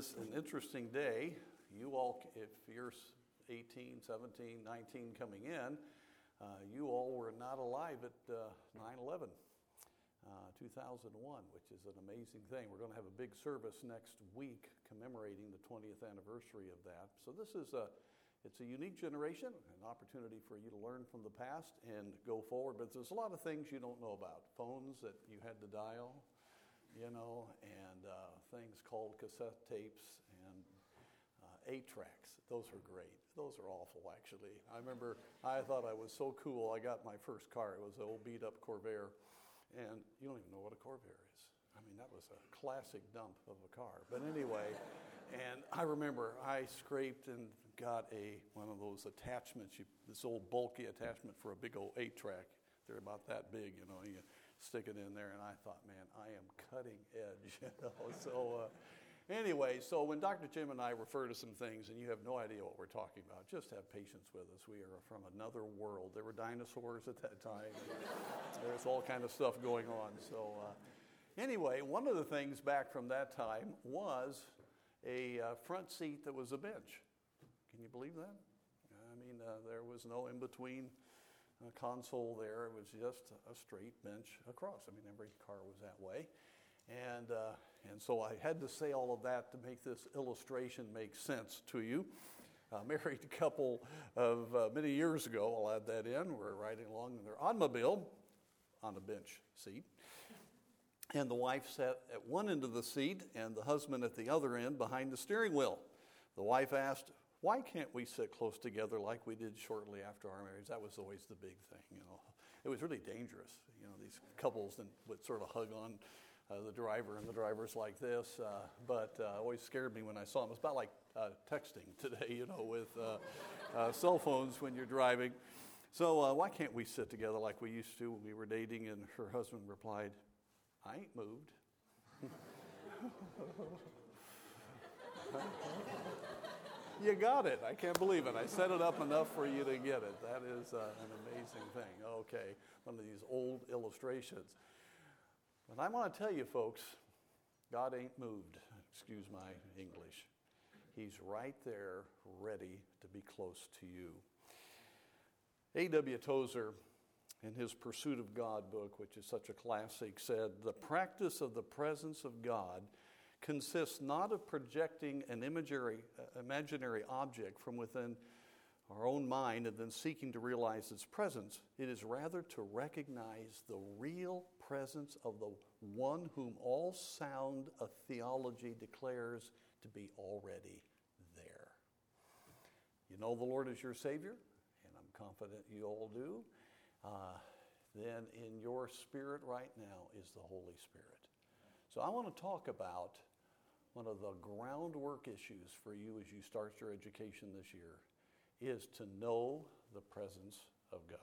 is an interesting day. You all, if you're 18, 17, 19 coming in, uh, you all were not alive at uh, 9 11. Uh, 2001, which is an amazing thing. We're going to have a big service next week commemorating the 20th anniversary of that. So this is a it's a unique generation, an opportunity for you to learn from the past and go forward. But there's a lot of things you don't know about. Phones that you had to dial, you know, and uh, things called cassette tapes and uh, eight tracks. Those are great. Those are awful, actually. I remember I thought I was so cool. I got my first car. It was an old beat up Corvair and you don't even know what a Corvair is. I mean, that was a classic dump of a car. But anyway, and I remember I scraped and got a one of those attachments, you, this old bulky attachment for a big old eight track. They're about that big, you know. You stick it in there, and I thought, man, I am cutting edge, you know. So. Uh, Anyway, so when Dr. Jim and I refer to some things and you have no idea what we're talking about, just have patience with us. We are from another world. There were dinosaurs at that time. There's all kind of stuff going on. So uh, anyway, one of the things back from that time was a uh, front seat that was a bench. Can you believe that? I mean, uh, there was no in between uh, console there. It was just a straight bench across. I mean, every car was that way. And, uh, and so I had to say all of that to make this illustration make sense to you. A married a couple of uh, many years ago, I'll add that in, were riding along in their automobile on a bench seat. And the wife sat at one end of the seat and the husband at the other end behind the steering wheel. The wife asked, Why can't we sit close together like we did shortly after our marriage? That was always the big thing, you know. It was really dangerous. You know, these couples would sort of hug on uh, the driver, and the driver's like this. Uh, but uh, always scared me when I saw him. It's about like uh, texting today, you know, with uh, uh, cell phones when you're driving. So why can't we sit together like we used to when we were dating? And her husband replied, I ain't moved. you got it. I can't believe it. I set it up enough for you to get it. That is uh, an amazing thing. Okay, one of these old illustrations. But I want to tell you, folks, God ain't moved. Excuse my English. He's right there, ready to be close to you. A.W. Tozer, in his Pursuit of God book, which is such a classic, said The practice of the presence of God consists not of projecting an imaginary, uh, imaginary object from within our own mind and then seeking to realize its presence. It is rather to recognize the real presence of the one whom all sound of theology declares to be already there. You know the Lord is your Savior, and I'm confident you all do. Uh, then in your spirit right now is the Holy Spirit. So I want to talk about one of the groundwork issues for you as you start your education this year is to know the presence of God.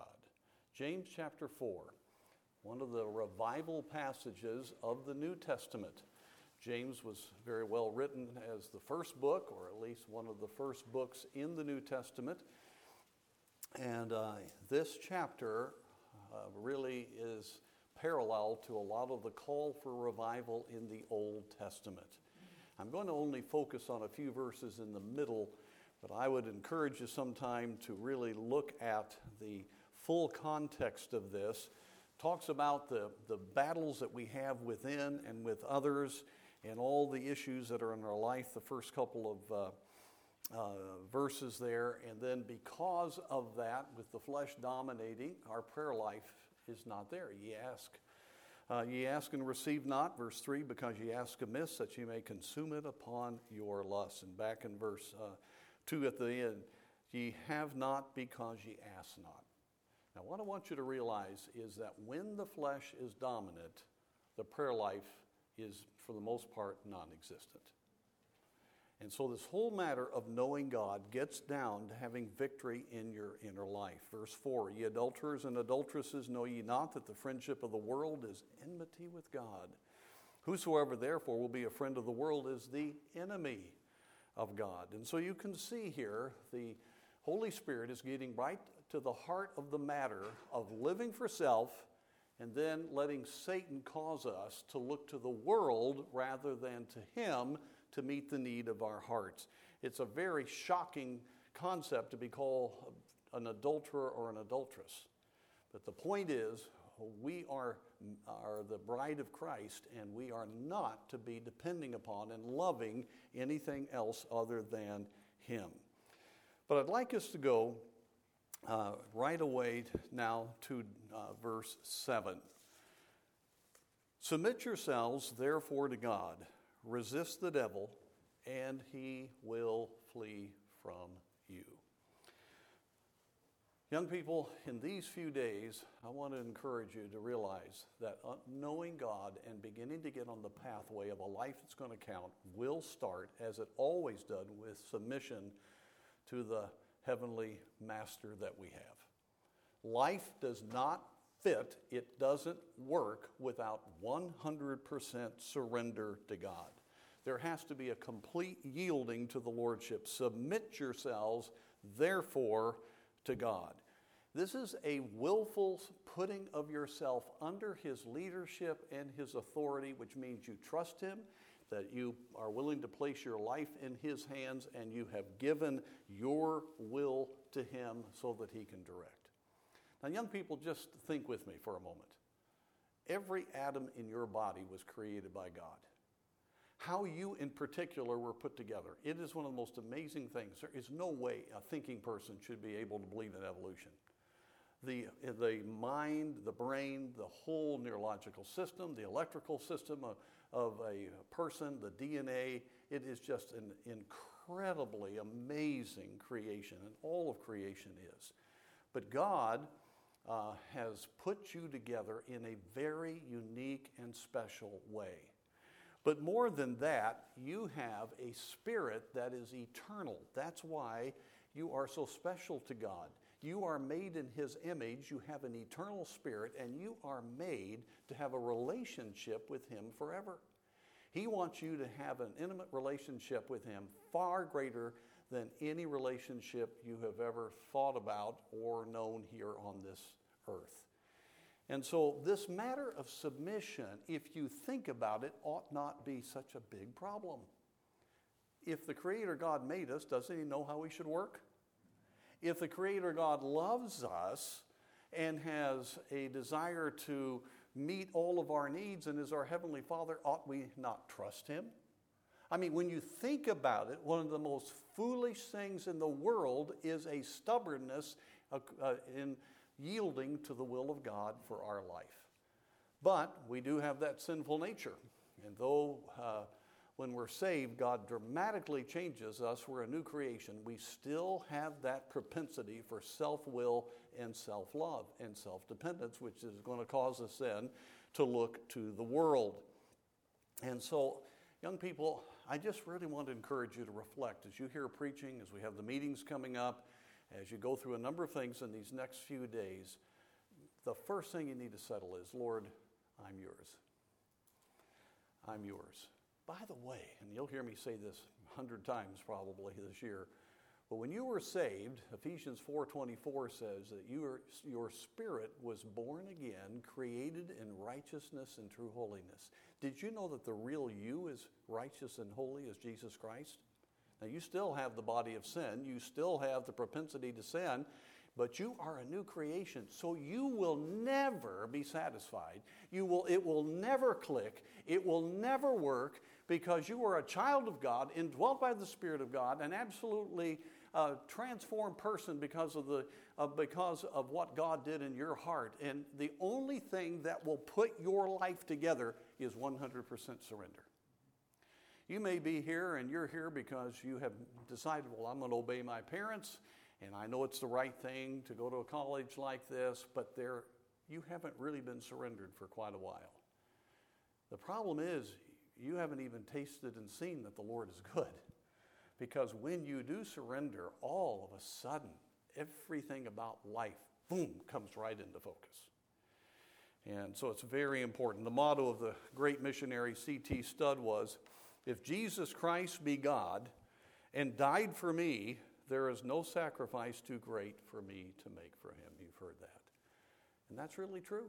James chapter 4, one of the revival passages of the New Testament. James was very well written as the first book, or at least one of the first books in the New Testament. And uh, this chapter uh, really is parallel to a lot of the call for revival in the Old Testament. I'm going to only focus on a few verses in the middle but I would encourage you sometime to really look at the full context of this. Talks about the, the battles that we have within and with others and all the issues that are in our life, the first couple of uh, uh, verses there. And then, because of that, with the flesh dominating, our prayer life is not there. Ye ask, uh, ye ask and receive not, verse 3, because ye ask amiss that ye may consume it upon your lusts. And back in verse uh, 2 at the end, ye have not because ye ask not. Now, what I want you to realize is that when the flesh is dominant, the prayer life is, for the most part, non existent. And so, this whole matter of knowing God gets down to having victory in your inner life. Verse 4 Ye adulterers and adulteresses, know ye not that the friendship of the world is enmity with God? Whosoever therefore will be a friend of the world is the enemy of God. And so you can see here the Holy Spirit is getting right to the heart of the matter of living for self and then letting Satan cause us to look to the world rather than to Him to meet the need of our hearts. It's a very shocking concept to be called an adulterer or an adulteress. But the point is, we are, are the bride of Christ, and we are not to be depending upon and loving anything else other than Him. But I'd like us to go uh, right away now to uh, verse 7. Submit yourselves, therefore, to God. Resist the devil, and he will flee from you. Young people, in these few days, I want to encourage you to realize that uh, knowing God and beginning to get on the pathway of a life that's going to count will start, as it always does, with submission to the heavenly master that we have. Life does not fit, it doesn't work without 100% surrender to God. There has to be a complete yielding to the Lordship. Submit yourselves, therefore, to God. This is a willful putting of yourself under His leadership and His authority, which means you trust Him, that you are willing to place your life in His hands, and you have given your will to Him so that He can direct. Now, young people, just think with me for a moment. Every atom in your body was created by God how you in particular were put together. It is one of the most amazing things. There is no way a thinking person should be able to believe in evolution. The, the mind, the brain, the whole neurological system, the electrical system of, of a person, the DNA, it is just an incredibly amazing creation, and all of creation is. But God uh, has put you together in a very unique and special way. But more than that, you have a spirit that is eternal. That's why you are so special to God. You are made in His image, you have an eternal spirit, and you are made to have a relationship with Him forever. He wants you to have an intimate relationship with Him far greater than any relationship you have ever thought about or known here on this earth. And so, this matter of submission, if you think about it, ought not be such a big problem. If the Creator God made us, doesn't He know how we should work? If the Creator God loves us and has a desire to meet all of our needs and is our Heavenly Father, ought we not trust Him? I mean, when you think about it, one of the most foolish things in the world is a stubbornness uh, uh in yielding to the will of God for our life. But we do have that sinful nature. And though uh, when we're saved, God dramatically changes us, we're a new creation, we still have that propensity for self will and self love and self dependence, which is going to cause us then to look to the world. And so, young people, I just really want to encourage you to reflect as you hear preaching, as we have the meetings coming up as you go through a number of things in these next few days, the first thing you need to settle is Lord, I'm yours. I'm yours. By the way, and you'll hear me say this a hundred times probably this year, but when you were saved, Ephesians 4:24 says that you your spirit was born again, created in righteousness and true holiness. Did you know that the real you is righteous and holy as Jesus Christ? Now, you still have the body of sin, you still have the propensity to sin, but you are a new creation. So you will never be satisfied. You will, it will never click. It will never work because you are a child of God, indwelt by the Spirit of God, an absolutely uh, transformed person because of, the, uh, because of what God did in your heart. And the only thing that will put your life together is 100% surrender. You may be here and you're here because you have decided, well, I'm going to obey my parents and I know it's the right thing to go to a college like this, but there, you haven't really been surrendered for quite a while. The problem is, you haven't even tasted and seen that the Lord is good. Because when you do surrender, all of a sudden, everything about life, boom, comes right into focus. And so it's very important. The motto of the great missionary C.T. Studd was if Jesus Christ be God and died for me, there is no sacrifice too great for me to make for him. You've heard that. And that's really true.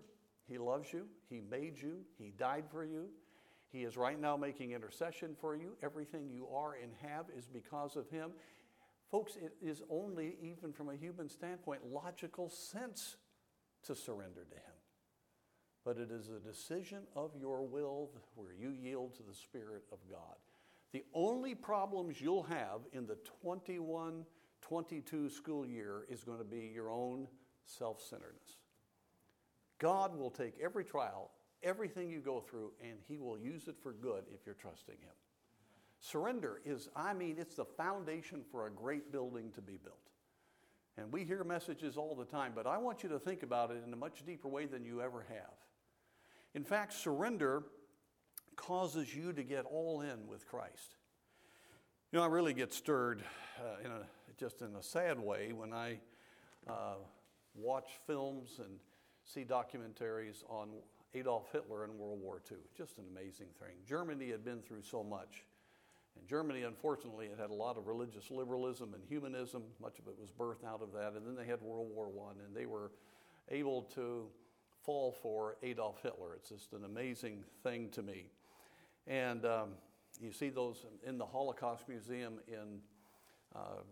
He loves you, He made you, He died for you. He is right now making intercession for you. Everything you are and have is because of Him. Folks, it is only, even from a human standpoint, logical sense to surrender to Him. But it is a decision of your will where you yield to the Spirit of God. The only problems you'll have in the 21 22 school year is going to be your own self centeredness. God will take every trial, everything you go through, and He will use it for good if you're trusting Him. Surrender is, I mean, it's the foundation for a great building to be built. And we hear messages all the time, but I want you to think about it in a much deeper way than you ever have. In fact, surrender causes you to get all in with Christ. You know, I really get stirred uh, in a, just in a sad way when I uh, watch films and see documentaries on Adolf Hitler in World War II. Just an amazing thing. Germany had been through so much. And Germany, unfortunately, it had a lot of religious liberalism and humanism. Much of it was birthed out of that. And then they had World War I, and they were able to fall for Adolf Hitler. It's just an amazing thing to me. And um, you see those in the Holocaust Museum in uh,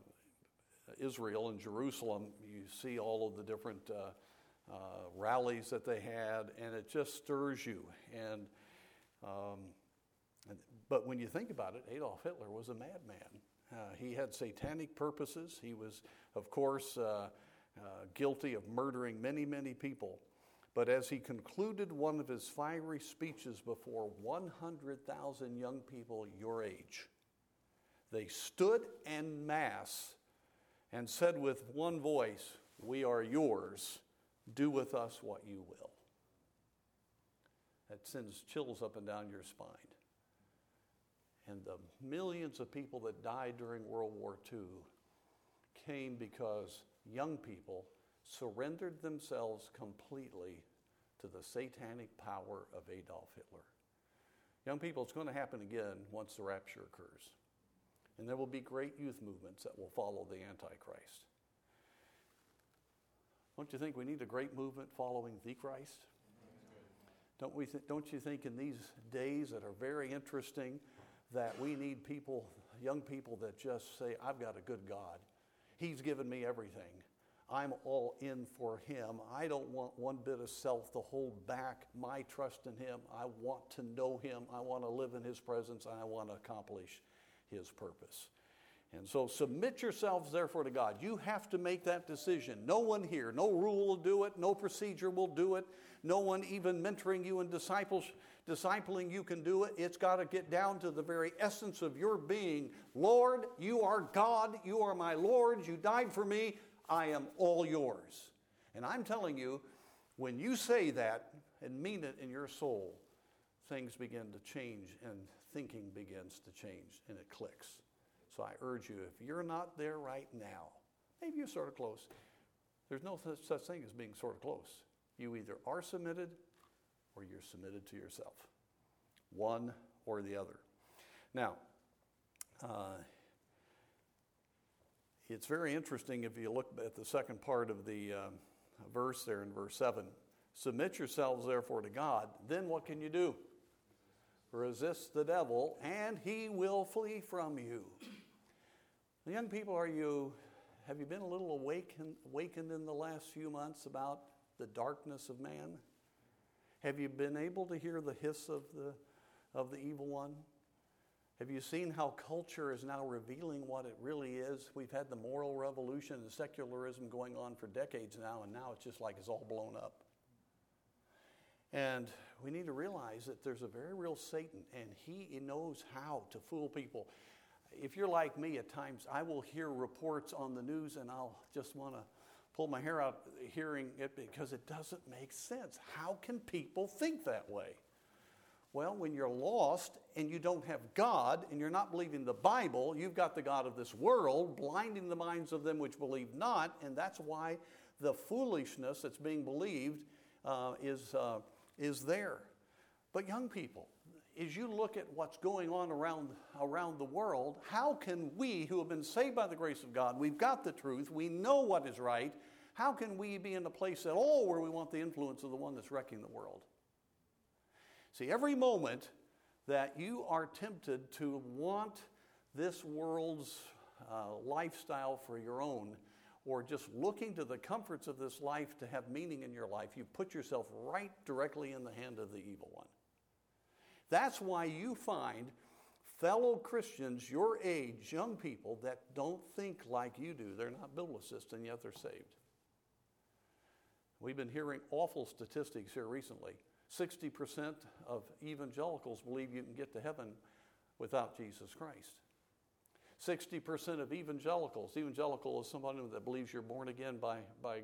Israel and Jerusalem. You see all of the different uh, uh, rallies that they had, and it just stirs you. And, um, and, but when you think about it, Adolf Hitler was a madman. Uh, he had satanic purposes. He was, of course, uh, uh, guilty of murdering many, many people. But as he concluded one of his fiery speeches before 100,000 young people your age, they stood en masse and said with one voice, We are yours. Do with us what you will. That sends chills up and down your spine. And the millions of people that died during World War II came because young people surrendered themselves completely to the satanic power of Adolf Hitler. Young people, it's going to happen again once the rapture occurs. And there will be great youth movements that will follow the Antichrist. Don't you think we need a great movement following the Christ? Don't, we th- don't you think in these days that are very interesting that we need people, young people that just say, I've got a good God. He's given me everything. I'm all in for Him. I don't want one bit of self to hold back my trust in Him. I want to know Him. I want to live in His presence. I want to accomplish His purpose. And so submit yourselves therefore to God. You have to make that decision. No one here, no rule will do it, no procedure will do it, no one even mentoring you and disciples, discipling you can do it. It's got to get down to the very essence of your being. Lord, you are God, you are my Lord, you died for me, I am all yours. And I'm telling you, when you say that and mean it in your soul, things begin to change and thinking begins to change and it clicks. So I urge you, if you're not there right now, maybe you're sort of close. There's no such thing as being sort of close. You either are submitted or you're submitted to yourself, one or the other. Now, uh, it's very interesting if you look at the second part of the uh, verse there in verse 7. Submit yourselves therefore to God, then what can you do? Resist the devil, and he will flee from you. The young people, are you, have you been a little awakened, awakened in the last few months about the darkness of man? Have you been able to hear the hiss of the, of the evil one? Have you seen how culture is now revealing what it really is? We've had the moral revolution and secularism going on for decades now, and now it's just like it's all blown up. And we need to realize that there's a very real Satan, and he knows how to fool people if you're like me at times, I will hear reports on the news and I'll just want to pull my hair out hearing it because it doesn't make sense. How can people think that way? Well, when you're lost and you don't have God and you're not believing the Bible, you've got the God of this world blinding the minds of them which believe not, and that's why the foolishness that's being believed uh, is, uh, is there. But young people, as you look at what's going on around, around the world, how can we, who have been saved by the grace of God, we've got the truth, we know what is right, how can we be in a place at all where we want the influence of the one that's wrecking the world? See, every moment that you are tempted to want this world's uh, lifestyle for your own, or just looking to the comforts of this life to have meaning in your life, you put yourself right directly in the hand of the evil one. That's why you find fellow Christians your age, young people, that don't think like you do. They're not biblicists, and yet they're saved. We've been hearing awful statistics here recently. 60% of evangelicals believe you can get to heaven without Jesus Christ. 60% of evangelicals, evangelical is somebody that believes you're born again by, by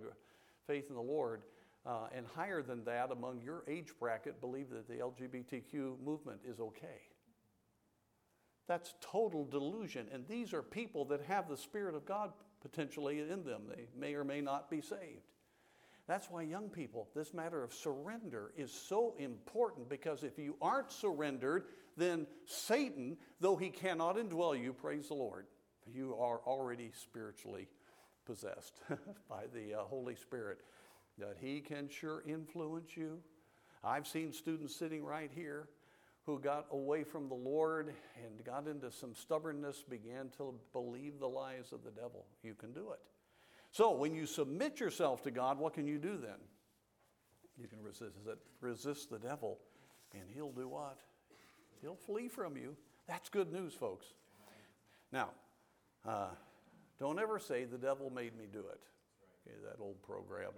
faith in the Lord, uh, and higher than that among your age bracket believe that the LGBTQ movement is okay. That's total delusion. And these are people that have the Spirit of God potentially in them. They may or may not be saved. That's why, young people, this matter of surrender is so important because if you aren't surrendered, then Satan, though he cannot indwell you, praise the Lord, you are already spiritually possessed by the uh, Holy Spirit, that he can sure influence you. I've seen students sitting right here who got away from the Lord and got into some stubbornness, began to believe the lies of the devil. You can do it. So when you submit yourself to God, what can you do then? You can resist, resist the devil, and he'll do what? He'll flee from you. That's good news, folks. Now, uh, don't ever say the devil made me do it. Okay, that old program,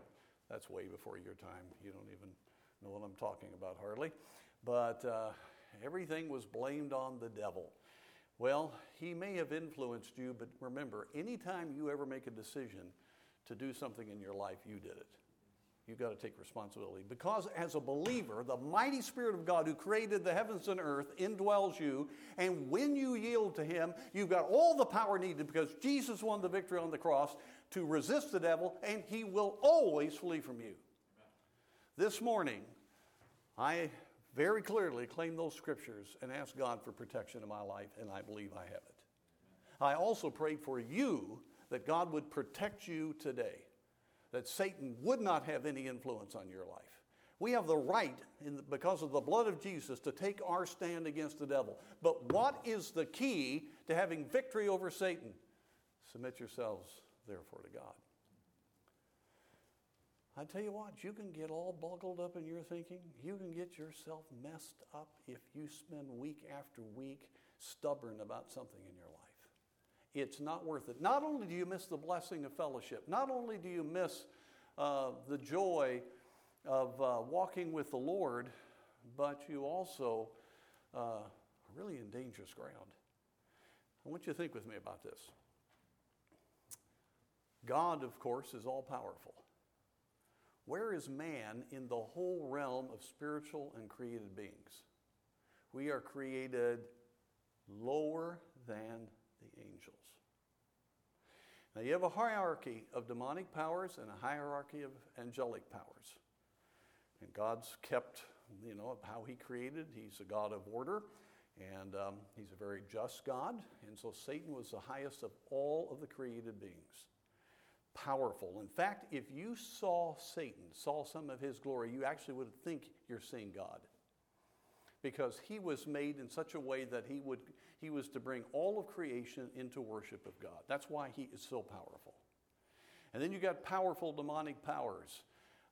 that's way before your time. You don't even know what I'm talking about hardly. But uh, everything was blamed on the devil. Well, he may have influenced you, but remember, anytime you ever make a decision to do something in your life, you did it. You've got to take responsibility. Because as a believer, the mighty Spirit of God who created the heavens and earth indwells you. And when you yield to Him, you've got all the power needed because Jesus won the victory on the cross to resist the devil, and He will always flee from you. This morning, I very clearly claim those scriptures and ask God for protection in my life, and I believe I have it. I also pray for you that God would protect you today, that Satan would not have any influence on your life. We have the right, the, because of the blood of Jesus, to take our stand against the devil. But what is the key to having victory over Satan? Submit yourselves, therefore, to God. I tell you what, you can get all boggled up in your thinking. You can get yourself messed up if you spend week after week stubborn about something in your life it's not worth it. Not only do you miss the blessing of fellowship, not only do you miss uh, the joy of uh, walking with the Lord, but you also uh, are really in dangerous ground. I want you to think with me about this. God, of course, is all powerful. Where is man in the whole realm of spiritual and created beings? We are created lower than the angels. Now, you have a hierarchy of demonic powers and a hierarchy of angelic powers. And God's kept, you know, how He created. He's a God of order, and um, He's a very just God. And so Satan was the highest of all of the created beings. Powerful. In fact, if you saw Satan, saw some of his glory, you actually would think you're seeing God because he was made in such a way that he, would, he was to bring all of creation into worship of God. That's why he is so powerful. And then you got powerful demonic powers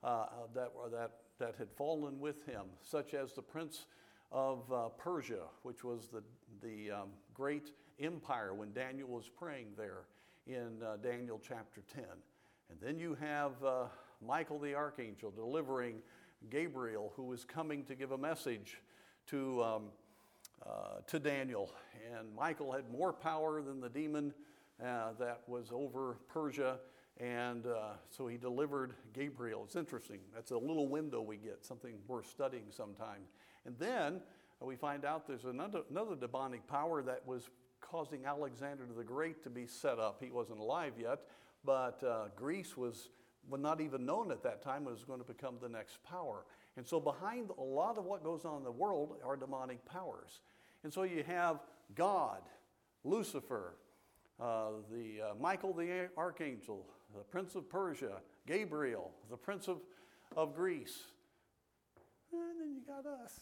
uh, uh that, that, that had fallen with him, such as the prince of uh, Persia, which was the, the um, great empire when Daniel was praying there in uh, Daniel chapter 10. And then you have uh, Michael the archangel delivering Gabriel, who was coming to give a message to, um, uh, to Daniel. And Michael had more power than the demon uh, that was over Persia. And uh, so he delivered Gabriel. It's interesting. That's a little window we get, something worth studying sometime. And then we find out there's another, another demonic power that was causing Alexander the Great to be set up. He wasn't alive yet, but uh, Greece was, was not even known at that time, was going to become the next power. And so, behind a lot of what goes on in the world are demonic powers. And so, you have God, Lucifer, uh, the uh, Michael the archangel, the prince of Persia, Gabriel, the prince of, of Greece. And then you got us.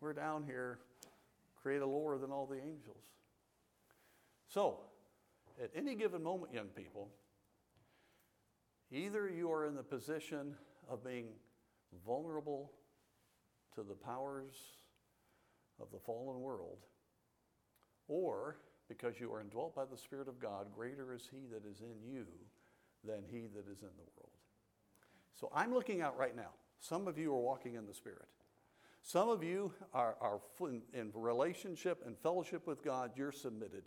we're down here, created lower than all the angels. So, at any given moment, young people, either you are in the position of being vulnerable to the powers of the fallen world, or because you are indwelt by the Spirit of God, greater is He that is in you than He that is in the world. So I'm looking out right now. Some of you are walking in the Spirit. Some of you are, are in, in relationship and fellowship with God, you're submitted.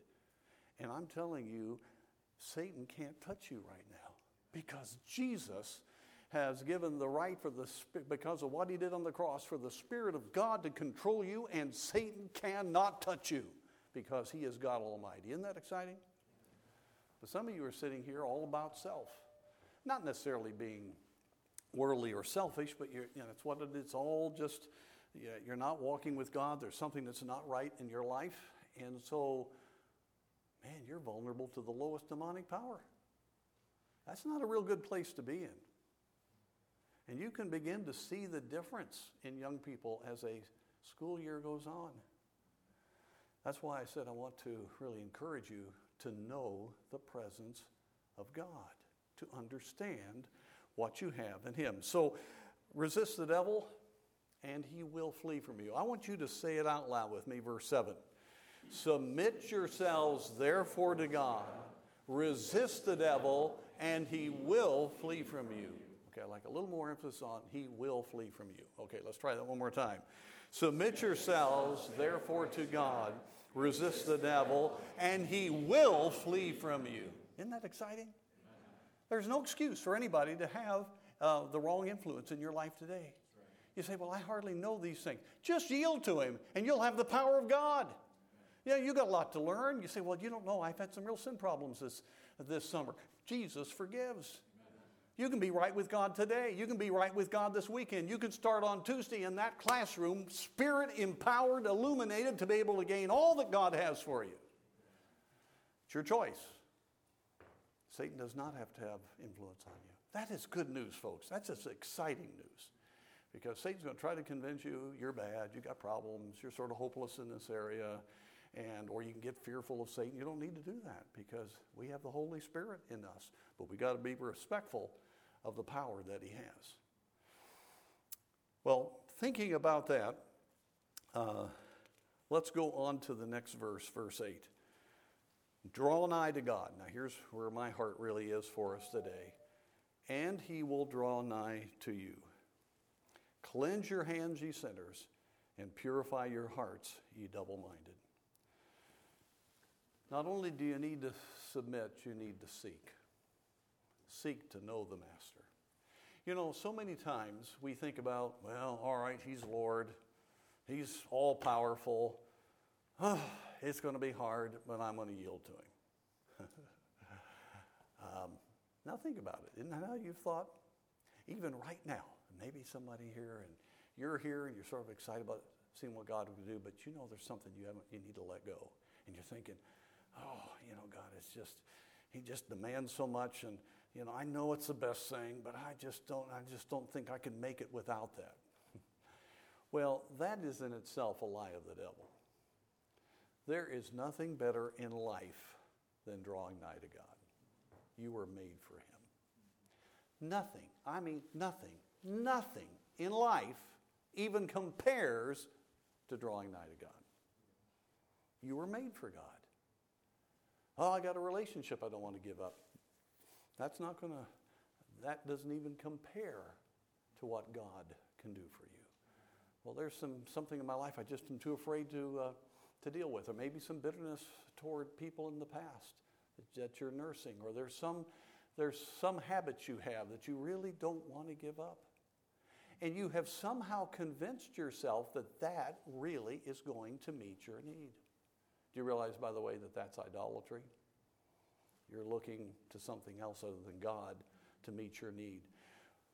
And I'm telling you, Satan can't touch you right now because Jesus has given the right for the because of what he did on the cross for the spirit of God to control you and Satan cannot touch you because he is God almighty. Isn't that exciting? But some of you are sitting here all about self. Not necessarily being worldly or selfish, but you know, it's what it, it's all just you're not walking with God. There's something that's not right in your life. And so, man, you're vulnerable to the lowest demonic power. That's not a real good place to be in. And you can begin to see the difference in young people as a school year goes on. That's why I said I want to really encourage you to know the presence of God, to understand what you have in Him. So resist the devil, and he will flee from you. I want you to say it out loud with me, verse 7. Submit yourselves, therefore, to God. Resist the devil, and he will flee from you. I like a little more emphasis on he will flee from you. Okay, let's try that one more time. Submit yourselves, therefore, to God. Resist the devil, and he will flee from you. Isn't that exciting? There's no excuse for anybody to have uh, the wrong influence in your life today. You say, Well, I hardly know these things. Just yield to Him, and you'll have the power of God. Yeah, you got a lot to learn. You say, Well, you don't know. I've had some real sin problems this, this summer. Jesus forgives. You can be right with God today. You can be right with God this weekend. You can start on Tuesday in that classroom, spirit empowered, illuminated to be able to gain all that God has for you. It's your choice. Satan does not have to have influence on you. That is good news, folks. That's just exciting news. Because Satan's going to try to convince you you're bad, you've got problems, you're sort of hopeless in this area, and or you can get fearful of Satan. You don't need to do that because we have the Holy Spirit in us. But we got to be respectful of the power that he has. Well, thinking about that, uh, let's go on to the next verse, verse 8. Draw nigh to God. Now, here's where my heart really is for us today. And he will draw nigh to you. Cleanse your hands, ye sinners, and purify your hearts, ye double minded. Not only do you need to submit, you need to seek. Seek to know the Master. You know, so many times we think about, well, all right, He's Lord, He's all powerful. Oh, it's going to be hard, but I'm going to yield to Him. um, now think about it. Isn't that how you've thought? Even right now, maybe somebody here and you're here and you're sort of excited about seeing what God will do, but you know there's something you haven't you need to let go. And you're thinking, oh, you know, God, it's just He just demands so much and you know, I know it's the best thing, but I just don't I just don't think I can make it without that. well, that is in itself a lie of the devil. There is nothing better in life than drawing nigh to God. You were made for Him. Nothing, I mean, nothing, nothing in life even compares to drawing nigh to God. You were made for God. Oh, I got a relationship I don't want to give up. That's not going to, that doesn't even compare to what God can do for you. Well, there's some, something in my life I just am too afraid to, uh, to deal with, or maybe some bitterness toward people in the past that you're nursing, or there's some, there's some habits you have that you really don't want to give up. And you have somehow convinced yourself that that really is going to meet your need. Do you realize, by the way, that that's idolatry? You're looking to something else other than God to meet your need.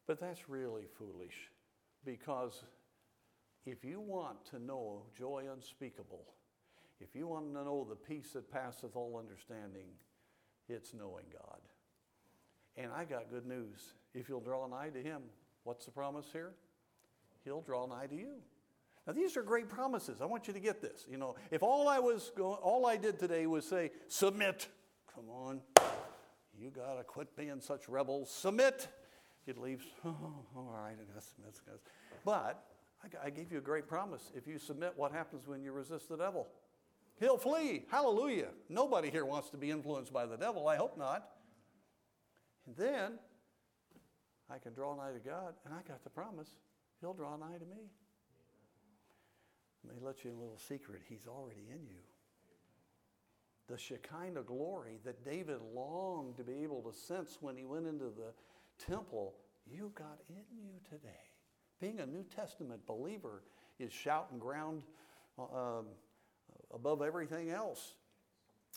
But that's really foolish because if you want to know joy unspeakable, if you want to know the peace that passeth all understanding, it's knowing God. And I got good news. If you'll draw nigh to Him, what's the promise here? He'll draw nigh to you. Now these are great promises. I want you to get this. You know, if all I was going, all I did today was say submit. Come on, you gotta quit being such rebels. Submit. You'd. Oh, all right, I guess, I guess. But I, I gave you a great promise. If you submit, what happens when you resist the devil? He'll flee. Hallelujah. Nobody here wants to be influenced by the devil. I hope not. And then I can draw nigh to God, and I got the promise. He'll draw nigh to me. Let me let you in a little secret. He's already in you. The Shekinah glory that David longed to be able to sense when he went into the temple, you got in you today. Being a New Testament believer is shouting ground uh, um, above everything else.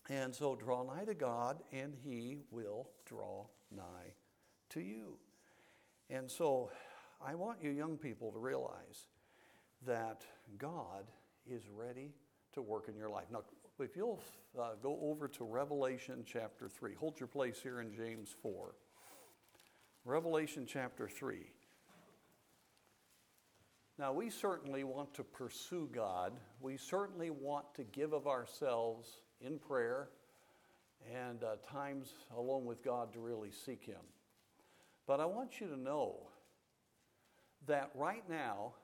And so draw nigh to God, and He will draw nigh to you. And so I want you young people to realize that God is ready to work in your life. Now, if you'll uh, go over to Revelation chapter 3, hold your place here in James 4. Revelation chapter 3. Now, we certainly want to pursue God. We certainly want to give of ourselves in prayer and uh, times alone with God to really seek Him. But I want you to know that right now,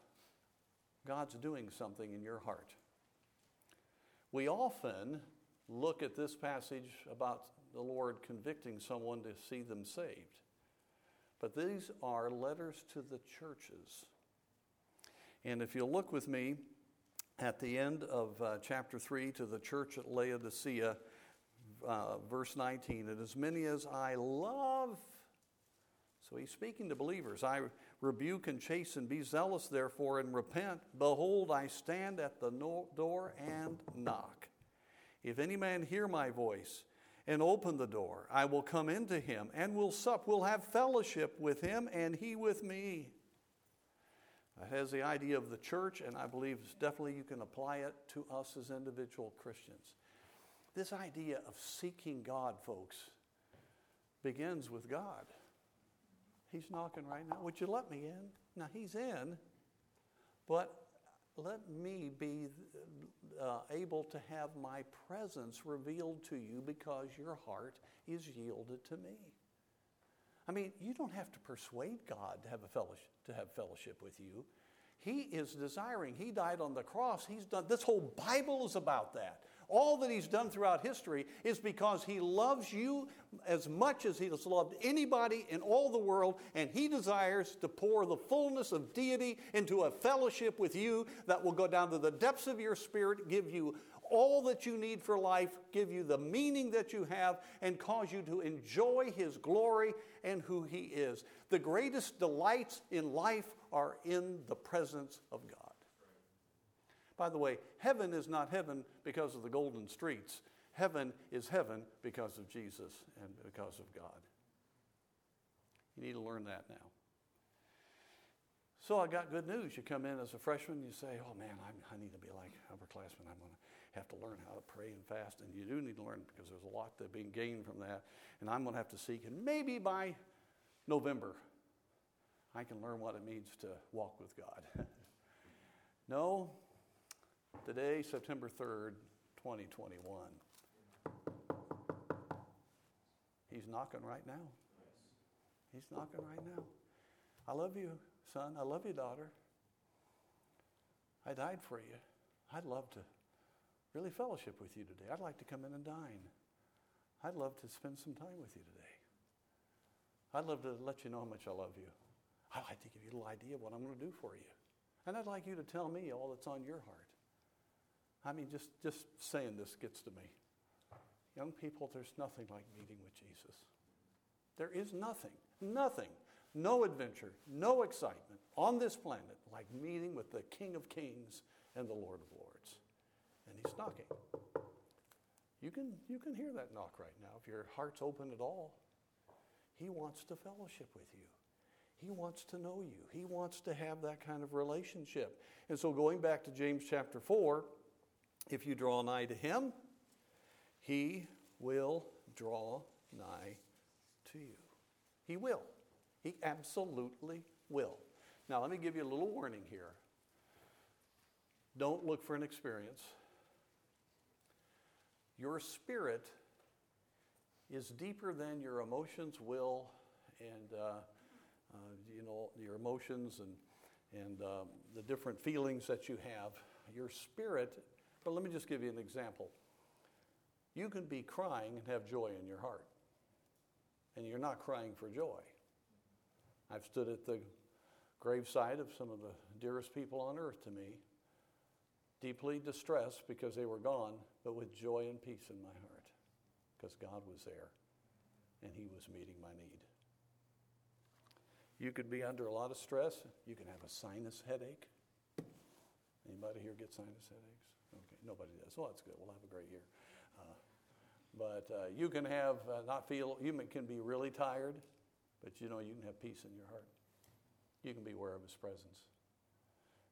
God's doing something in your heart. We often look at this passage about the Lord convicting someone to see them saved. But these are letters to the churches. And if you'll look with me at the end of uh, chapter 3 to the church at Laodicea, uh, verse 19, and as many as I love, so he's speaking to believers, I rebuke and chasten, be zealous therefore and repent. Behold, I stand at the no- door and knock. If any man hear my voice, and open the door. I will come into him and will sup. We'll have fellowship with him and he with me. That has the idea of the church, and I believe definitely you can apply it to us as individual Christians. This idea of seeking God, folks, begins with God. He's knocking right now. Would you let me in? Now, He's in, but let me be uh, able to have my presence revealed to you because your heart is yielded to me. I mean, you don't have to persuade God to have a fellowship, to have fellowship with you. He is desiring. He died on the cross. He's done this whole Bible is about that. All that he's done throughout history is because he loves you as much as he has loved anybody in all the world, and he desires to pour the fullness of deity into a fellowship with you that will go down to the depths of your spirit, give you all that you need for life, give you the meaning that you have, and cause you to enjoy His glory and who He is. The greatest delights in life are in the presence of God. By the way, heaven is not heaven because of the golden streets. Heaven is heaven because of Jesus and because of God. You need to learn that now. So I got good news. You come in as a freshman, you say, Oh man, I'm, i need to be like upperclassmen. I'm going to have to learn how to pray and fast. And you do need to learn because there's a lot that being gained from that. And I'm going to have to seek. And maybe by November, I can learn what it means to walk with God. no, today, September 3rd, 2021. He's knocking right now. He's knocking right now. I love you, son. I love you, daughter. I died for you. I'd love to really fellowship with you today. I'd like to come in and dine. I'd love to spend some time with you today. I'd love to let you know how much I love you. I'd like to give you a little idea of what I'm going to do for you. And I'd like you to tell me all that's on your heart. I mean, just, just saying this gets to me. Young people, there's nothing like meeting with Jesus. There is nothing, nothing, no adventure, no excitement on this planet like meeting with the King of Kings and the Lord of Lords and he's knocking. You can, you can hear that knock right now if your heart's open at all. He wants to fellowship with you. He wants to know you. He wants to have that kind of relationship. And so, going back to James chapter 4, if you draw nigh to him, he will draw nigh to you. He will. He absolutely will. Now, let me give you a little warning here. Don't look for an experience. Your spirit is deeper than your emotions, will, and uh, uh, you know your emotions and and um, the different feelings that you have. Your spirit. But let me just give you an example. You can be crying and have joy in your heart, and you're not crying for joy. I've stood at the graveside of some of the dearest people on earth to me, deeply distressed because they were gone, but with joy and peace in my heart because God was there and He was meeting my need. You could be under a lot of stress. You can have a sinus headache. Anybody here get sinus headaches? Okay, nobody does. Well, that's good. We'll have a great year. Uh, but uh, you can have uh, not feel. You can be really tired, but you know you can have peace in your heart. You can be aware of His presence.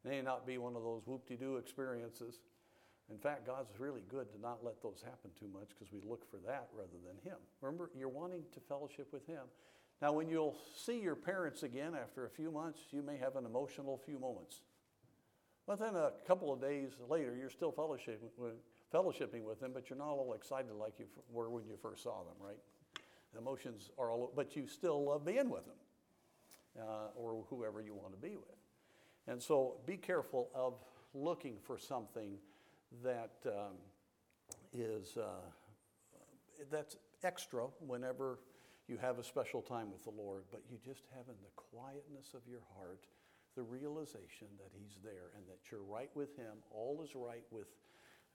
It may not be one of those whoop-de-doo experiences in fact, God's really good to not let those happen too much because we look for that rather than Him. Remember, you're wanting to fellowship with Him. Now, when you'll see your parents again after a few months, you may have an emotional few moments. But then a couple of days later, you're still fellowshipping with, fellowshipping with them, but you're not all excited like you were when you first saw them, right? The emotions are all, but you still love being with them uh, or whoever you want to be with. And so be careful of looking for something that um, is uh, that's extra whenever you have a special time with the Lord, but you just have in the quietness of your heart the realization that He's there and that you're right with Him. All is right with,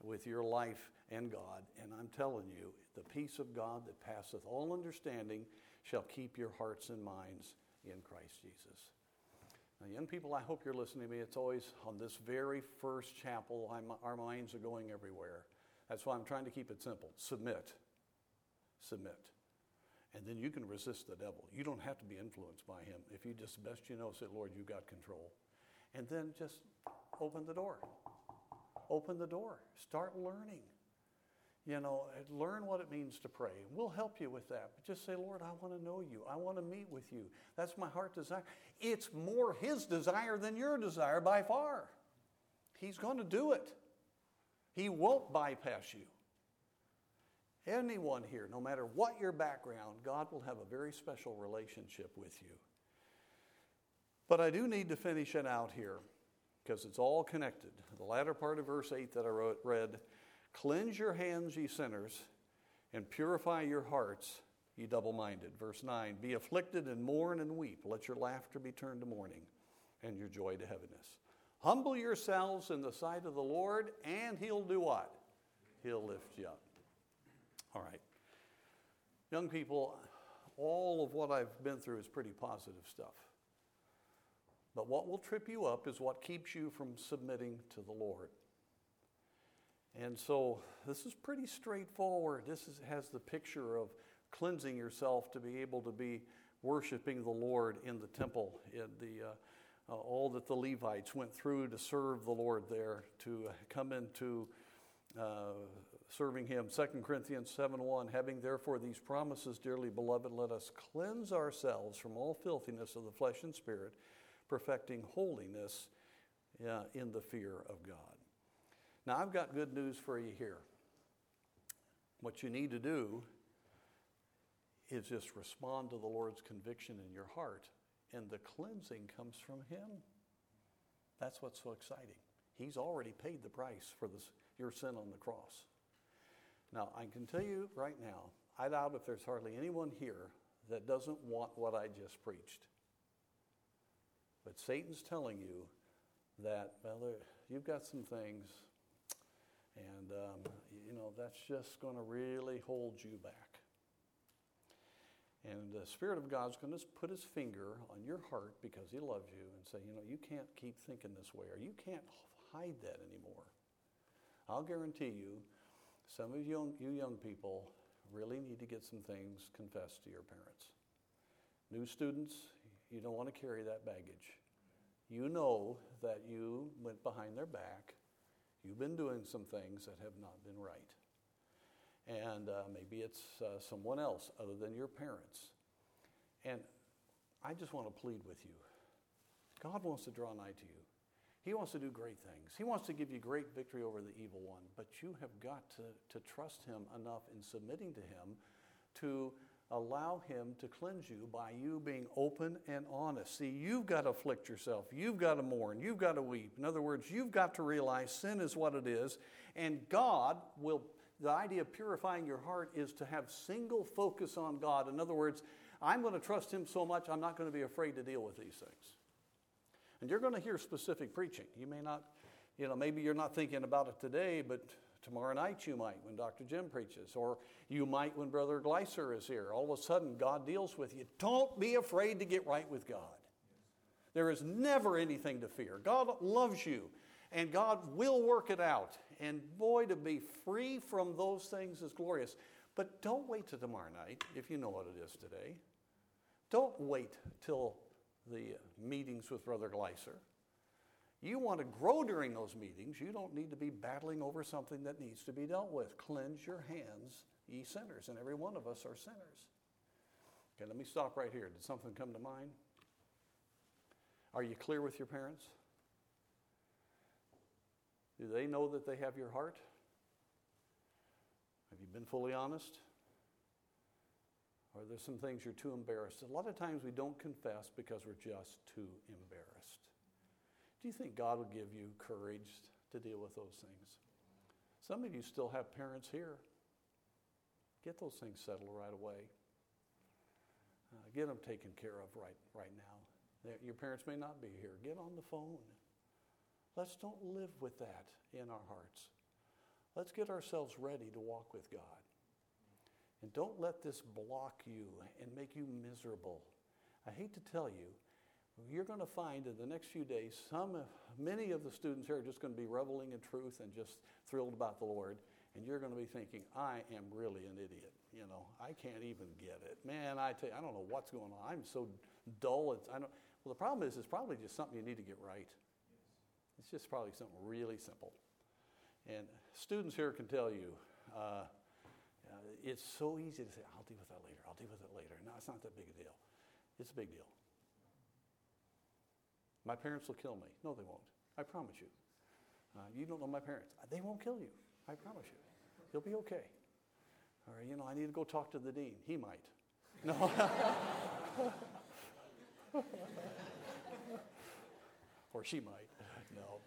with your life and God. And I'm telling you, the peace of God that passeth all understanding shall keep your hearts and minds in Christ Jesus. Now, young people, I hope you're listening to me. It's always on this very first chapel, I'm, our minds are going everywhere. That's why I'm trying to keep it simple. Submit. Submit. And then you can resist the devil. You don't have to be influenced by him. If you just best you know, say, Lord, you got control. And then just open the door. Open the door. Start learning. You know, learn what it means to pray. We'll help you with that. But just say, Lord, I want to know you. I want to meet with you. That's my heart desire. It's more His desire than your desire by far. He's going to do it. He won't bypass you. Anyone here, no matter what your background, God will have a very special relationship with you. But I do need to finish it out here because it's all connected. The latter part of verse 8 that I wrote, read Cleanse your hands, ye sinners, and purify your hearts, ye double minded. Verse 9 Be afflicted and mourn and weep. Let your laughter be turned to mourning and your joy to heaviness. Humble yourselves in the sight of the Lord, and He'll do what? He'll lift you up. All right. Young people, all of what I've been through is pretty positive stuff. But what will trip you up is what keeps you from submitting to the Lord. And so this is pretty straightforward. This is, has the picture of cleansing yourself to be able to be worshiping the Lord in the temple. In the, uh, uh, all that the Levites went through to serve the Lord there, to come into uh, serving Him. 2 Corinthians 7 1 Having therefore these promises, dearly beloved, let us cleanse ourselves from all filthiness of the flesh and spirit, perfecting holiness in the fear of God. Now, I've got good news for you here. What you need to do is just respond to the Lord's conviction in your heart, and the cleansing comes from Him. That's what's so exciting. He's already paid the price for this, your sin on the cross. Now, I can tell you right now, I doubt if there's hardly anyone here that doesn't want what I just preached. But Satan's telling you that, well, you've got some things and, um, you know, that's just going to really hold you back. And the Spirit of God's going to put His finger on your heart because He loves you and say, you know, you can't keep thinking this way or you can't hide that anymore. I'll guarantee you, some of you young, you young people really need to get some things confessed to your parents. New students, you don't want to carry that baggage. You know that you went behind their back You've been doing some things that have not been right. And uh, maybe it's uh, someone else other than your parents. And I just want to plead with you God wants to draw nigh to you. He wants to do great things. He wants to give you great victory over the evil one. But you have got to, to trust Him enough in submitting to Him to allow Him to cleanse you by you being open and honest. See, you've got to afflict yourself. You've got to mourn. You've got to weep. In other words, you've got to realize sin is what it is. And God will, the idea of purifying your heart is to have single focus on God. In other words, I'm going to trust Him so much, I'm not going to be afraid to deal with these things. And you're going to hear specific preaching. You may not, you know, maybe you're not thinking about it today, but tomorrow night you might when Dr. Jim preaches, or you might when Brother Gleiser is here. All of a sudden, God deals with you. Don't be afraid to get right with God. There is never anything to fear. God loves you, and God will work it out. And boy, to be free from those things is glorious. But don't wait till tomorrow night if you know what it is today. Don't wait till the meetings with Brother Gleiser. You want to grow during those meetings. You don't need to be battling over something that needs to be dealt with. Cleanse your hands, ye sinners. And every one of us are sinners. Okay, let me stop right here. Did something come to mind? Are you clear with your parents? Do they know that they have your heart? Have you been fully honest? Or there's some things you're too embarrassed. A lot of times we don't confess because we're just too embarrassed. Do you think God will give you courage to deal with those things? Some of you still have parents here. Get those things settled right away. Uh, get them taken care of right, right now. Your parents may not be here. Get on the phone. Let's don't live with that in our hearts. Let's get ourselves ready to walk with God. Don't let this block you and make you miserable. I hate to tell you, you're going to find in the next few days, some, many of the students here are just going to be reveling in truth and just thrilled about the Lord. And you're going to be thinking, I am really an idiot. You know, I can't even get it. Man, I tell you, I don't know what's going on. I'm so dull. It's, I don't, well, the problem is, it's probably just something you need to get right. It's just probably something really simple. And students here can tell you, uh, it's so easy to say, I'll deal with that later, I'll deal with it later. No, it's not that big a deal. It's a big deal. My parents will kill me. No, they won't. I promise you. Uh, you don't know my parents. They won't kill you. I promise you. You'll be okay. Or, you know, I need to go talk to the dean. He might. No. or she might. No.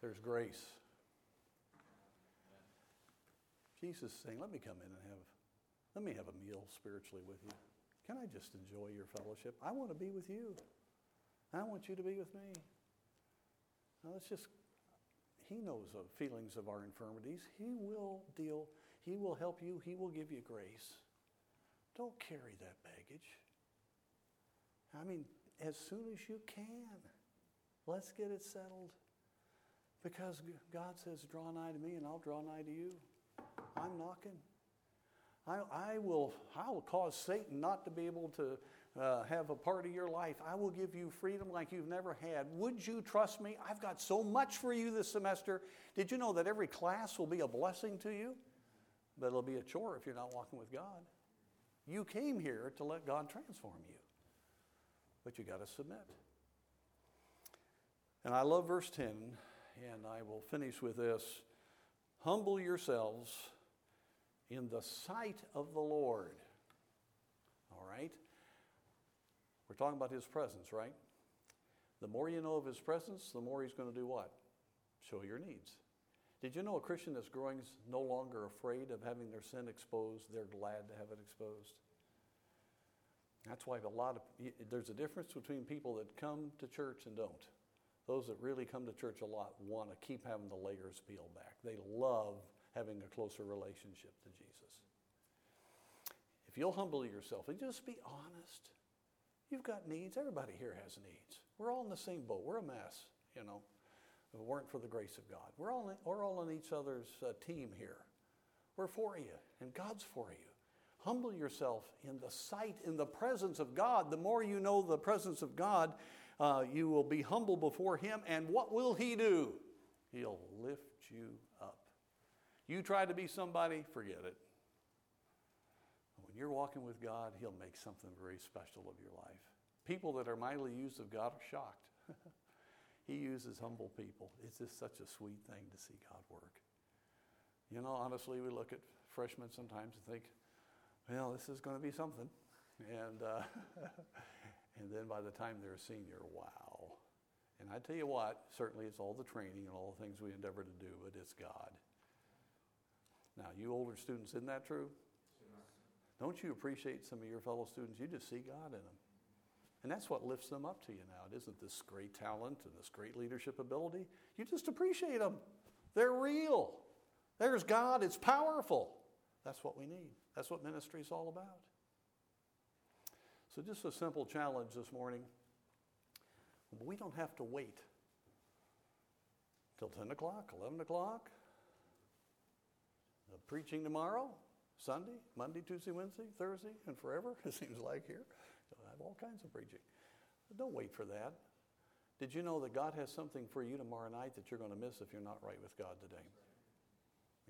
There's grace. Jesus is saying, let me come in and have, let me have a meal spiritually with you. Can I just enjoy your fellowship? I want to be with you. I want you to be with me. Now let's just, he knows the feelings of our infirmities. He will deal, he will help you, he will give you grace. Don't carry that baggage. I mean, as soon as you can, let's get it settled. Because God says, draw nigh to me and I'll draw nigh to you. I'm knocking. I, I, will, I will cause Satan not to be able to uh, have a part of your life. I will give you freedom like you've never had. Would you trust me? I've got so much for you this semester. Did you know that every class will be a blessing to you? But it'll be a chore if you're not walking with God. You came here to let God transform you, but you got to submit. And I love verse 10, and I will finish with this Humble yourselves in the sight of the Lord. All right? We're talking about his presence, right? The more you know of his presence, the more he's going to do what? Show your needs. Did you know a Christian that's growing is no longer afraid of having their sin exposed? They're glad to have it exposed. That's why a lot of there's a difference between people that come to church and don't. Those that really come to church a lot want to keep having the layers peeled back. They love having a closer relationship to Jesus. If you'll humble yourself and just be honest, You've got needs. Everybody here has needs. We're all in the same boat. We're a mess, you know, if it weren't for the grace of God. We're all, in, we're all on each other's uh, team here. We're for you, and God's for you. Humble yourself in the sight, in the presence of God. The more you know the presence of God, uh, you will be humble before Him. And what will He do? He'll lift you. You try to be somebody, forget it when you're walking with God, He'll make something very special of your life. People that are mightily used of God are shocked. He uses humble people. It's just such a sweet thing to see God work. You know, honestly, we look at freshmen sometimes and think, well, this is going to be something. And, uh, and then by the time they're a senior, wow. And I tell you what, certainly it's all the training and all the things we endeavor to do, but it's God. Now, you older students, isn't that true? Don't you appreciate some of your fellow students? You just see God in them. And that's what lifts them up to you now. It isn't this great talent and this great leadership ability. You just appreciate them. They're real. There's God. It's powerful. That's what we need. That's what ministry is all about. So, just a simple challenge this morning. We don't have to wait till 10 o'clock, 11 o'clock. The preaching tomorrow, Sunday, Monday, Tuesday, Wednesday, Thursday, and forever, it seems like here. You'll have all kinds of preaching. But don't wait for that. Did you know that God has something for you tomorrow night that you're going to miss if you're not right with God today?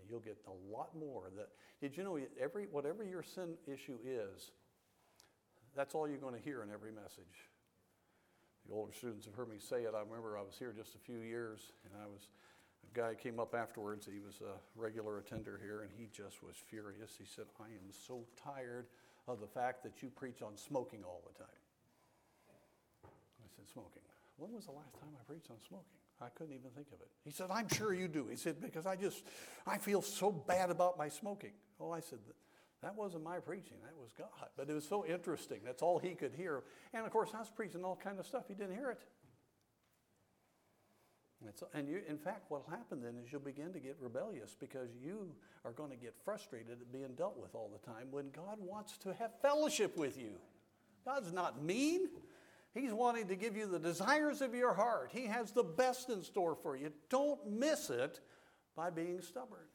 You'll get a lot more. That did you know every whatever your sin issue is, that's all you're going to hear in every message. The older students have heard me say it. I remember I was here just a few years, and I was guy came up afterwards. He was a regular attender here, and he just was furious. He said, "I am so tired of the fact that you preach on smoking all the time." I said, "Smoking? When was the last time I preached on smoking?" I couldn't even think of it. He said, I'm sure you do. He said, because I just, I feel so bad about my smoking. Oh, I said, that wasn't my preaching, that was God. But it was so interesting. That's all he could hear. And of course, I was preaching all kind of stuff. He didn't hear it. And you, in fact, what will happen then is you'll begin to get rebellious because you are going to get frustrated at being dealt with all the time when God wants to have fellowship with you. God's not mean. He's wanting to give you the desires of your heart. He has the best in store for you. Don't miss it by being stubborn.